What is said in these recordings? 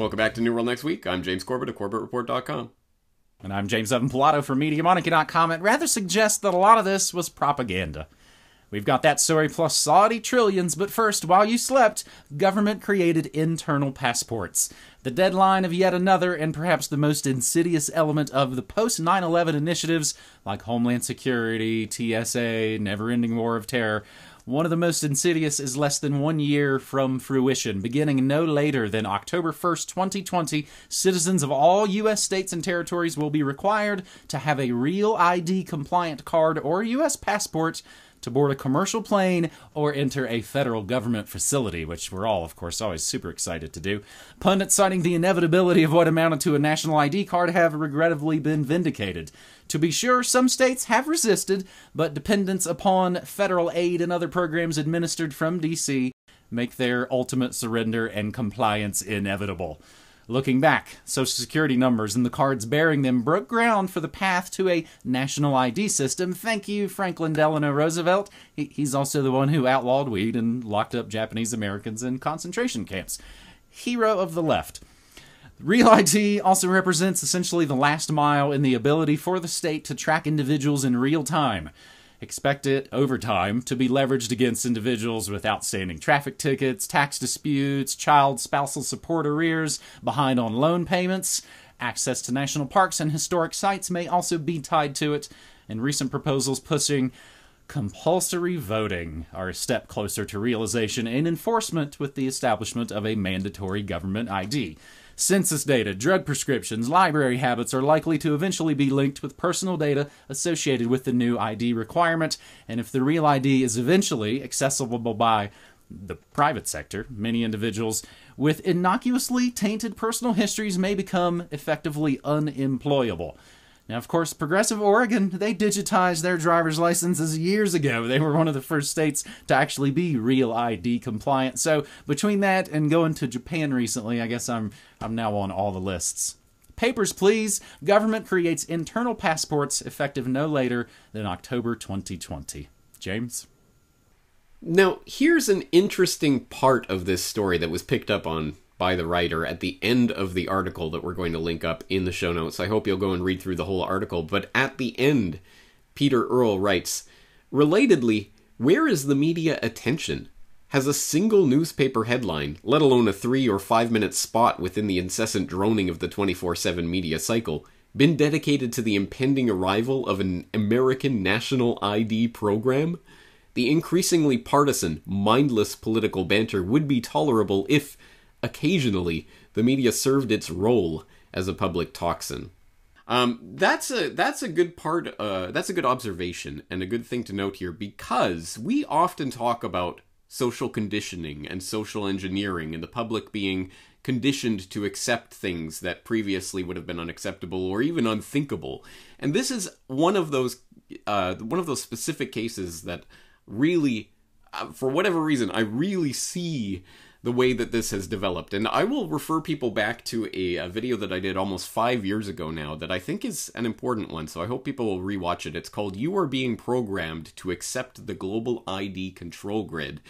Welcome back to New World Next Week. I'm James Corbett of CorbettReport.com. And I'm James Evan Pilato from MediaMonarchy.com. It rather suggests that a lot of this was propaganda. We've got that story plus Saudi trillions, but first, while you slept, government created internal passports. The deadline of yet another and perhaps the most insidious element of the post 9 11 initiatives like Homeland Security, TSA, Never Ending War of Terror. One of the most insidious is less than one year from fruition. Beginning no later than October 1st, 2020, citizens of all U.S. states and territories will be required to have a real ID compliant card or U.S. passport to board a commercial plane or enter a federal government facility, which we're all, of course, always super excited to do. Pundits citing the inevitability of what amounted to a national ID card have regrettably been vindicated. To be sure, some states have resisted, but dependence upon federal aid and other programs administered from D.C. make their ultimate surrender and compliance inevitable. Looking back, Social Security numbers and the cards bearing them broke ground for the path to a national ID system. Thank you, Franklin Delano Roosevelt. He, he's also the one who outlawed weed and locked up Japanese Americans in concentration camps. Hero of the left. Real ID also represents essentially the last mile in the ability for the state to track individuals in real time. Expect it, over time, to be leveraged against individuals with outstanding traffic tickets, tax disputes, child spousal support arrears, behind on loan payments. Access to national parks and historic sites may also be tied to it, and recent proposals pushing compulsory voting are a step closer to realization and enforcement with the establishment of a mandatory government ID. Census data, drug prescriptions, library habits are likely to eventually be linked with personal data associated with the new ID requirement, and if the real ID is eventually accessible by the private sector, many individuals with innocuously tainted personal histories may become effectively unemployable. Now, of course, Progressive Oregon, they digitized their driver's licenses years ago. They were one of the first states to actually be real ID compliant. So, between that and going to Japan recently, I guess I'm I'm now on all the lists. Papers, please. Government creates internal passports effective no later than October 2020. James? Now, here's an interesting part of this story that was picked up on by the writer at the end of the article that we're going to link up in the show notes. I hope you'll go and read through the whole article. But at the end, Peter Earle writes Relatedly, where is the media attention? Has a single newspaper headline, let alone a three or five minute spot within the incessant droning of the 24 7 media cycle, been dedicated to the impending arrival of an American national ID program? The increasingly partisan, mindless political banter would be tolerable if, occasionally the media served its role as a public toxin. Um, that's a that's a good part. Uh, that's a good observation and a good thing to note here because we often talk about social conditioning and social engineering and the public being conditioned to accept things that previously would have been unacceptable or even unthinkable. And this is one of those uh, one of those specific cases that really, uh, for whatever reason, I really see the way that this has developed. And I will refer people back to a, a, video that I did almost five years ago now that I think is an important one. So I hope people will rewatch it. It's called You Are Being Programmed to Accept the Global ID Control Grid.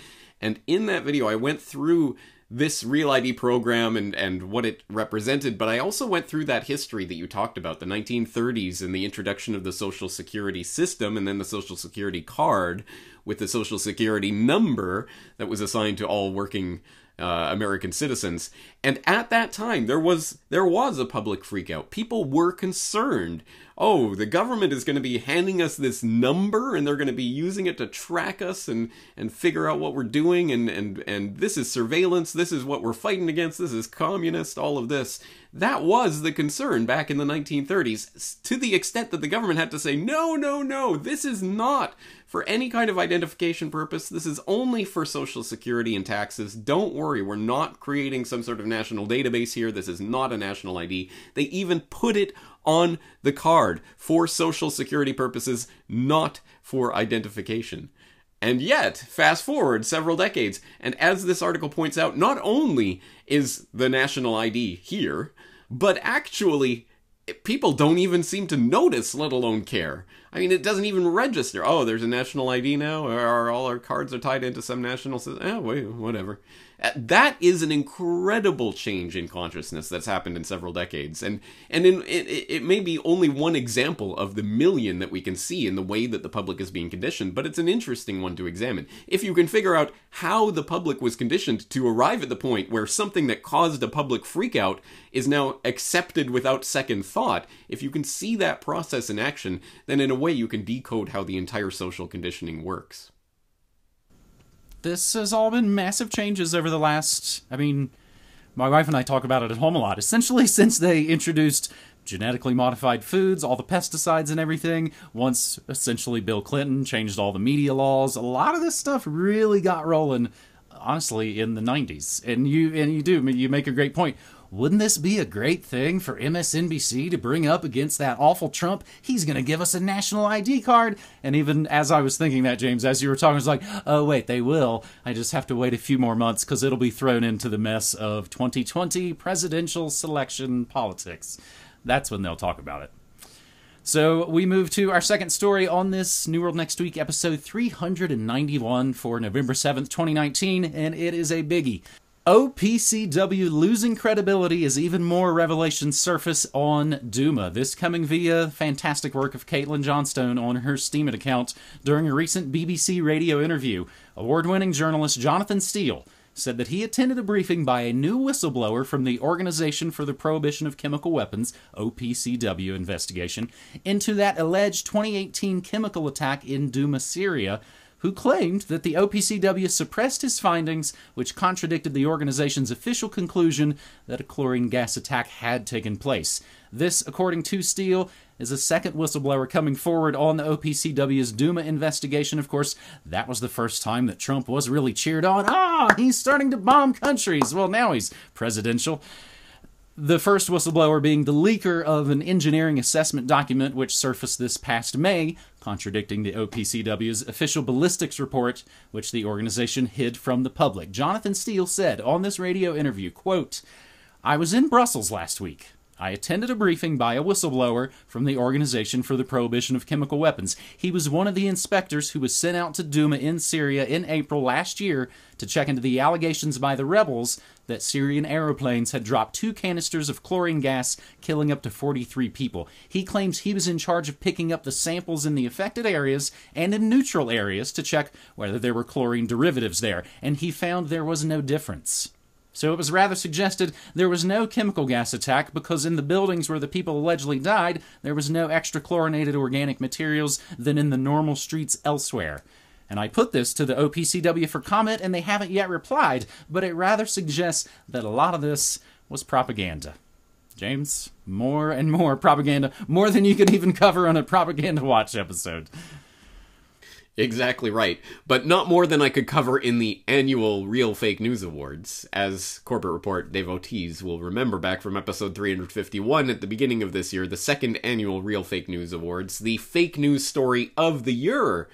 And in that video, I went through this Real ID program and, and what it represented, but I also went through that history that you talked about, the 1930s and the introduction of the Social Security system and then the Social Security card with the Social Security number that was assigned to all working uh, American citizens. And at that time, there was there was a public freakout. People were concerned. Oh, the government is going to be handing us this number, and they're going to be using it to track us and and figure out what we're doing. And and and this is surveillance. This is what we're fighting against. This is communist. All of this. That was the concern back in the 1930s, to the extent that the government had to say, no, no, no, this is not for any kind of identification purpose. This is only for Social Security and taxes. Don't worry, we're not creating some sort of national database here. This is not a national ID. They even put it on the card for Social Security purposes, not for identification. And yet, fast forward several decades, and as this article points out, not only is the national ID here, but actually, people don't even seem to notice, let alone care. I mean, it doesn't even register. Oh, there's a national ID now, or all our cards are tied into some national system. Eh, wait, whatever. That is an incredible change in consciousness that's happened in several decades, and and in, it, it may be only one example of the million that we can see in the way that the public is being conditioned, but it's an interesting one to examine. If you can figure out how the public was conditioned to arrive at the point where something that caused a public freakout is now accepted without second thought, if you can see that process in action, then in a way you can decode how the entire social conditioning works. This has all been massive changes over the last. I mean, my wife and I talk about it at home a lot. Essentially, since they introduced genetically modified foods, all the pesticides and everything, once essentially Bill Clinton changed all the media laws, a lot of this stuff really got rolling. Honestly, in the '90s, and you and you do you make a great point. Wouldn't this be a great thing for MSNBC to bring up against that awful Trump? He's going to give us a national ID card. And even as I was thinking that, James, as you were talking, I was like, oh, wait, they will. I just have to wait a few more months because it'll be thrown into the mess of 2020 presidential selection politics. That's when they'll talk about it. So we move to our second story on this New World Next Week, episode 391 for November 7th, 2019, and it is a biggie. OPCW losing credibility as even more revelations surface on Duma. This coming via fantastic work of Caitlin Johnstone on her Steemit account during a recent BBC radio interview. Award winning journalist Jonathan Steele said that he attended a briefing by a new whistleblower from the Organization for the Prohibition of Chemical Weapons, OPCW investigation, into that alleged 2018 chemical attack in Duma, Syria, who claimed that the OPCW suppressed his findings, which contradicted the organization's official conclusion that a chlorine gas attack had taken place. This, according to Steele, is a second whistleblower coming forward on the OPCW's Duma investigation. Of course, that was the first time that Trump was really cheered on. Ah, he's starting to bomb countries. Well, now he's presidential. The first whistleblower being the leaker of an engineering assessment document which surfaced this past May, contradicting the OPCW's official ballistics report, which the organization hid from the public. Jonathan Steele said on this radio interview, quote, I was in Brussels last week. I attended a briefing by a whistleblower from the Organization for the Prohibition of Chemical Weapons. He was one of the inspectors who was sent out to Duma in Syria in April last year to check into the allegations by the rebels that Syrian aeroplanes had dropped two canisters of chlorine gas, killing up to 43 people. He claims he was in charge of picking up the samples in the affected areas and in neutral areas to check whether there were chlorine derivatives there, and he found there was no difference. So it was rather suggested there was no chemical gas attack because in the buildings where the people allegedly died, there was no extra chlorinated organic materials than in the normal streets elsewhere. And I put this to the OPCW for comment, and they haven't yet replied, but it rather suggests that a lot of this was propaganda. James, more and more propaganda, more than you could even cover on a Propaganda Watch episode. Exactly right. But not more than I could cover in the annual Real Fake News Awards. As Corbett Report devotees will remember back from episode 351 at the beginning of this year, the second annual Real Fake News Awards, the fake news story of the year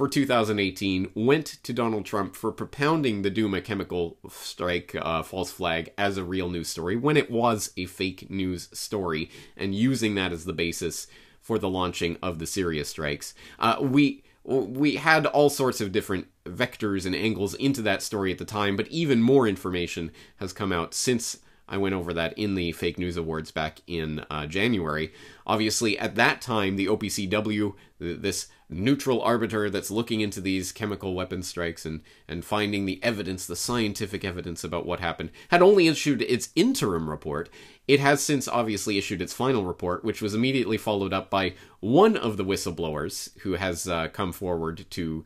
for 2018 went to Donald Trump for propounding the Duma chemical strike uh, false flag as a real news story when it was a fake news story and using that as the basis for the launching of the Syria strikes. Uh, we we had all sorts of different vectors and angles into that story at the time, but even more information has come out since I went over that in the Fake News Awards back in uh, January. Obviously, at that time, the OPCW, this neutral arbiter that's looking into these chemical weapon strikes and, and finding the evidence, the scientific evidence about what happened, had only issued its interim report. It has since obviously issued its final report, which was immediately followed up by one of the whistleblowers who has uh, come forward to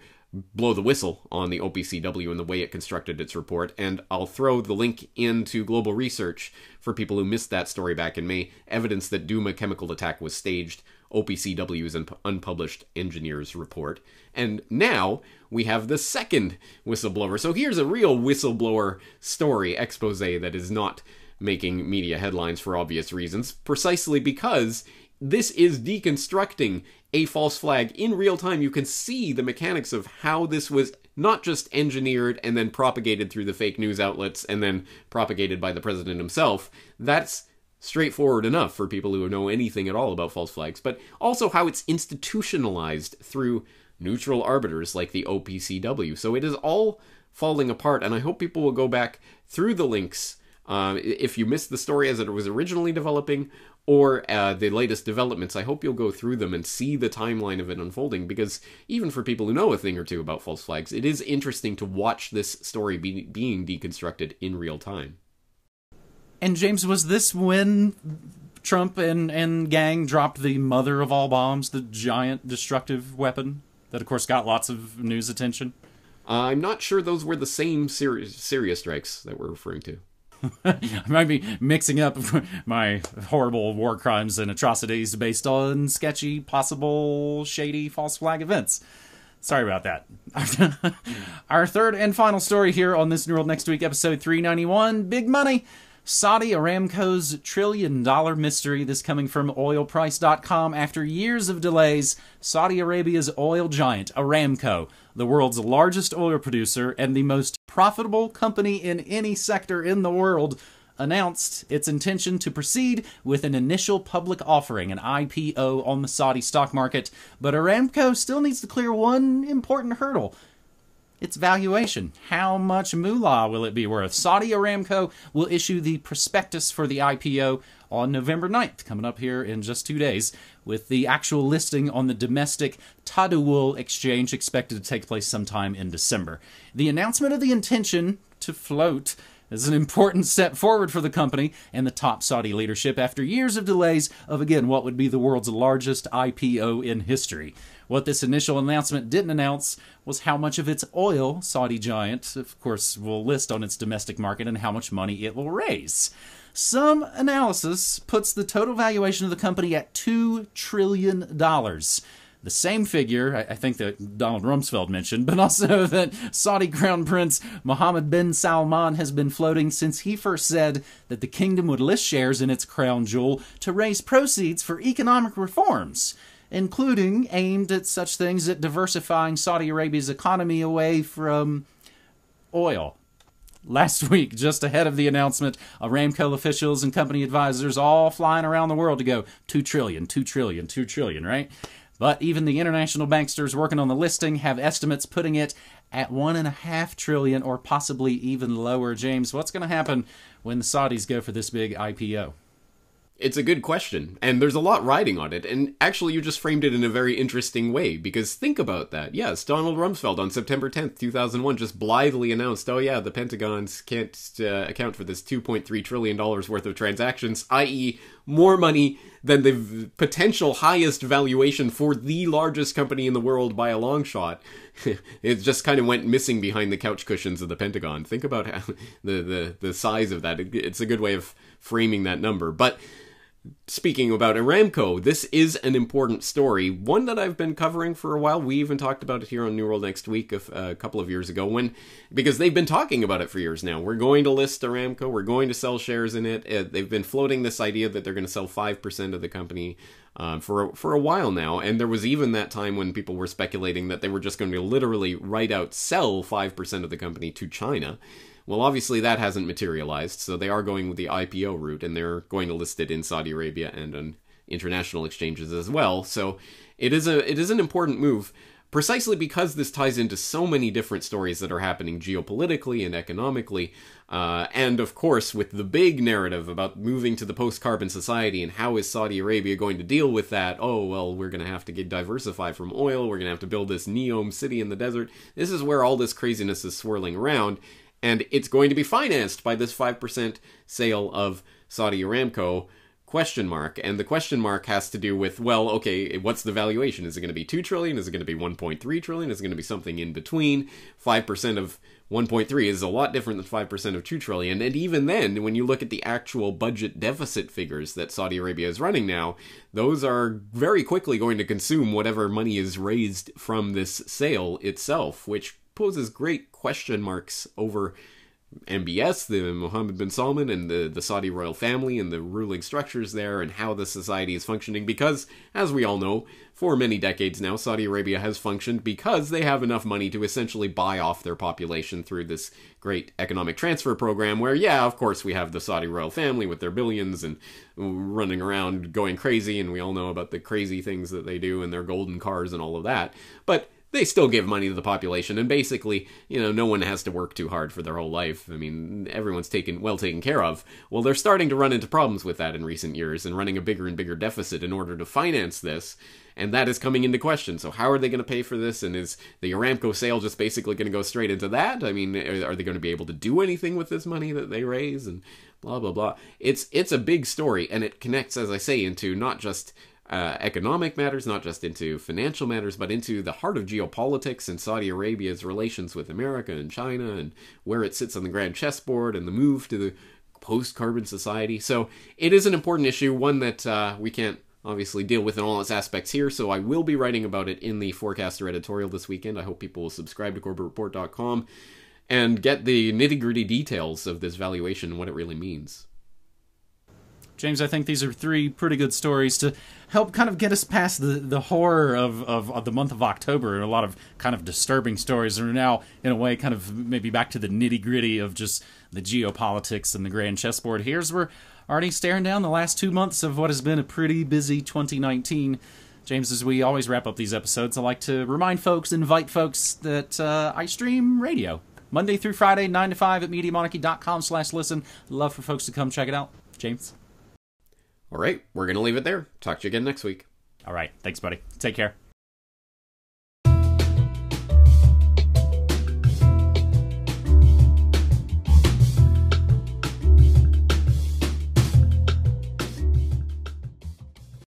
blow the whistle on the OPCW and the way it constructed its report. And I'll throw the link into Global Research for people who missed that story back in May. Evidence that Duma chemical attack was staged. OPCW's un- unpublished engineers report. And now we have the second whistleblower. So here's a real whistleblower story expose that is not making media headlines for obvious reasons, precisely because this is deconstructing a false flag in real time. You can see the mechanics of how this was not just engineered and then propagated through the fake news outlets and then propagated by the president himself. That's straightforward enough for people who know anything at all about false flags, but also how it's institutionalized through neutral arbiters like the OPCW. So it is all falling apart. And I hope people will go back through the links uh, if you missed the story as it was originally developing or uh, the latest developments. I hope you'll go through them and see the timeline of it unfolding because even for people who know a thing or two about false flags, it is interesting to watch this story be- being deconstructed in real time. And James, was this when Trump and, and gang dropped the mother of all bombs, the giant destructive weapon that, of course, got lots of news attention? Uh, I'm not sure those were the same Syria strikes that we're referring to. I might be mixing up my horrible war crimes and atrocities based on sketchy, possible, shady false flag events. Sorry about that. Our third and final story here on this New World Next Week, episode 391 Big Money. Saudi Aramco's trillion dollar mystery. This coming from oilprice.com. After years of delays, Saudi Arabia's oil giant, Aramco, the world's largest oil producer and the most profitable company in any sector in the world, announced its intention to proceed with an initial public offering, an IPO on the Saudi stock market. But Aramco still needs to clear one important hurdle its valuation. How much moolah will it be worth? Saudi Aramco will issue the prospectus for the IPO on November 9th, coming up here in just two days, with the actual listing on the domestic Tadawul exchange expected to take place sometime in December. The announcement of the intention to float is an important step forward for the company and the top Saudi leadership after years of delays of, again, what would be the world's largest IPO in history. What this initial announcement didn't announce was how much of its oil Saudi giant, of course, will list on its domestic market and how much money it will raise. Some analysis puts the total valuation of the company at $2 trillion. The same figure, I think that Donald Rumsfeld mentioned, but also that Saudi Crown Prince Mohammed bin Salman has been floating since he first said that the kingdom would list shares in its crown jewel to raise proceeds for economic reforms including aimed at such things as diversifying Saudi Arabia's economy away from oil. Last week, just ahead of the announcement, uh, Aramco officials and company advisors all flying around the world to go 2 trillion, 2 trillion, 2 trillion, right? But even the international banksters working on the listing have estimates putting it at one and a half trillion or possibly even lower. James, what's going to happen when the Saudis go for this big IPO? It's a good question, and there's a lot riding on it. And actually, you just framed it in a very interesting way because think about that. Yes, Donald Rumsfeld on September 10th, 2001, just blithely announced, "Oh yeah, the Pentagon's can't uh, account for this 2.3 trillion dollars worth of transactions, i.e., more money than the potential highest valuation for the largest company in the world by a long shot." it just kind of went missing behind the couch cushions of the Pentagon. Think about how, the the the size of that. It, it's a good way of framing that number, but Speaking about Aramco, this is an important story, one that I've been covering for a while. We even talked about it here on New World Next Week a, a, couple of years ago, when because they've been talking about it for years now. We're going to list Aramco, we're going to sell shares in it. Uh, they've been floating this idea that they're going to sell five percent of the company uh, for a, for a while now, and there was even that time when people were speculating that they were just going to literally write out sell five percent of the company to China. Well, obviously that hasn't materialized, so they are going with the IPO route, and they're going to list it in Saudi Arabia and on international exchanges as well. So it is a it is an important move, precisely because this ties into so many different stories that are happening geopolitically and economically, uh, and of course with the big narrative about moving to the post-carbon society and how is Saudi Arabia going to deal with that? Oh well, we're going to have to get diversified from oil. We're going to have to build this Neom city in the desert. This is where all this craziness is swirling around and it's going to be financed by this 5% sale of Saudi Aramco question mark and the question mark has to do with well okay what's the valuation? Is it going to be 2 trillion? Is it going to be 1.3 trillion? Is it going to be something in between? 5% of 1.3 is a lot different than 5% of 2 trillion and even then when you look at the actual budget deficit figures that Saudi Arabia is running now those are very quickly going to consume whatever money is raised from this sale itself which poses great question marks over MBS, the Mohammed bin Salman, and the, the Saudi royal family and the ruling structures there, and how the society is functioning. Because, as we all know, for many decades now, Saudi Arabia has functioned because they have enough money to essentially buy off their population through this great economic transfer program. Where, yeah, of course, we have the Saudi royal family with their billions and running around going crazy, and we all know about the crazy things that they do and their golden cars and all of that. But they still give money to the population, and basically, you know, no one has to work too hard for their whole life. I mean, everyone's taken well taken care of. Well, they're starting to run into problems with that in recent years, and running a bigger and bigger deficit in order to finance this and that is coming into question. So how are they going to pay for this? And is the Aramco sale just basically going to go straight into that? I mean, are they going to be able to do anything with this money that they raise? And blah blah blah. It's it's a big story, and it connects, as I say, into not just uh, economic matters, not just into financial matters, but into the heart of geopolitics and Saudi Arabia's relations with America and China, and where it sits on the grand chessboard, and the move to the post-carbon society. So it is an important issue, one that uh, we can't obviously deal with in all its aspects here, so I will be writing about it in the Forecaster editorial this weekend. I hope people will subscribe to CorbettReport.com and get the nitty gritty details of this valuation and what it really means. James, I think these are three pretty good stories to help kind of get us past the, the horror of, of, of, the month of October and a lot of kind of disturbing stories. Are now, in a way, kind of maybe back to the nitty gritty of just the geopolitics and the grand chessboard. Here's where we're already staring down the last two months of what has been a pretty busy 2019. James, as we always wrap up these episodes, I like to remind folks, invite folks that uh, I stream radio Monday through Friday, 9 to 5 at MediaMonarchy.com slash listen. Love for folks to come check it out. James? All right, we're going to leave it there. Talk to you again next week. All right. Thanks, buddy. Take care.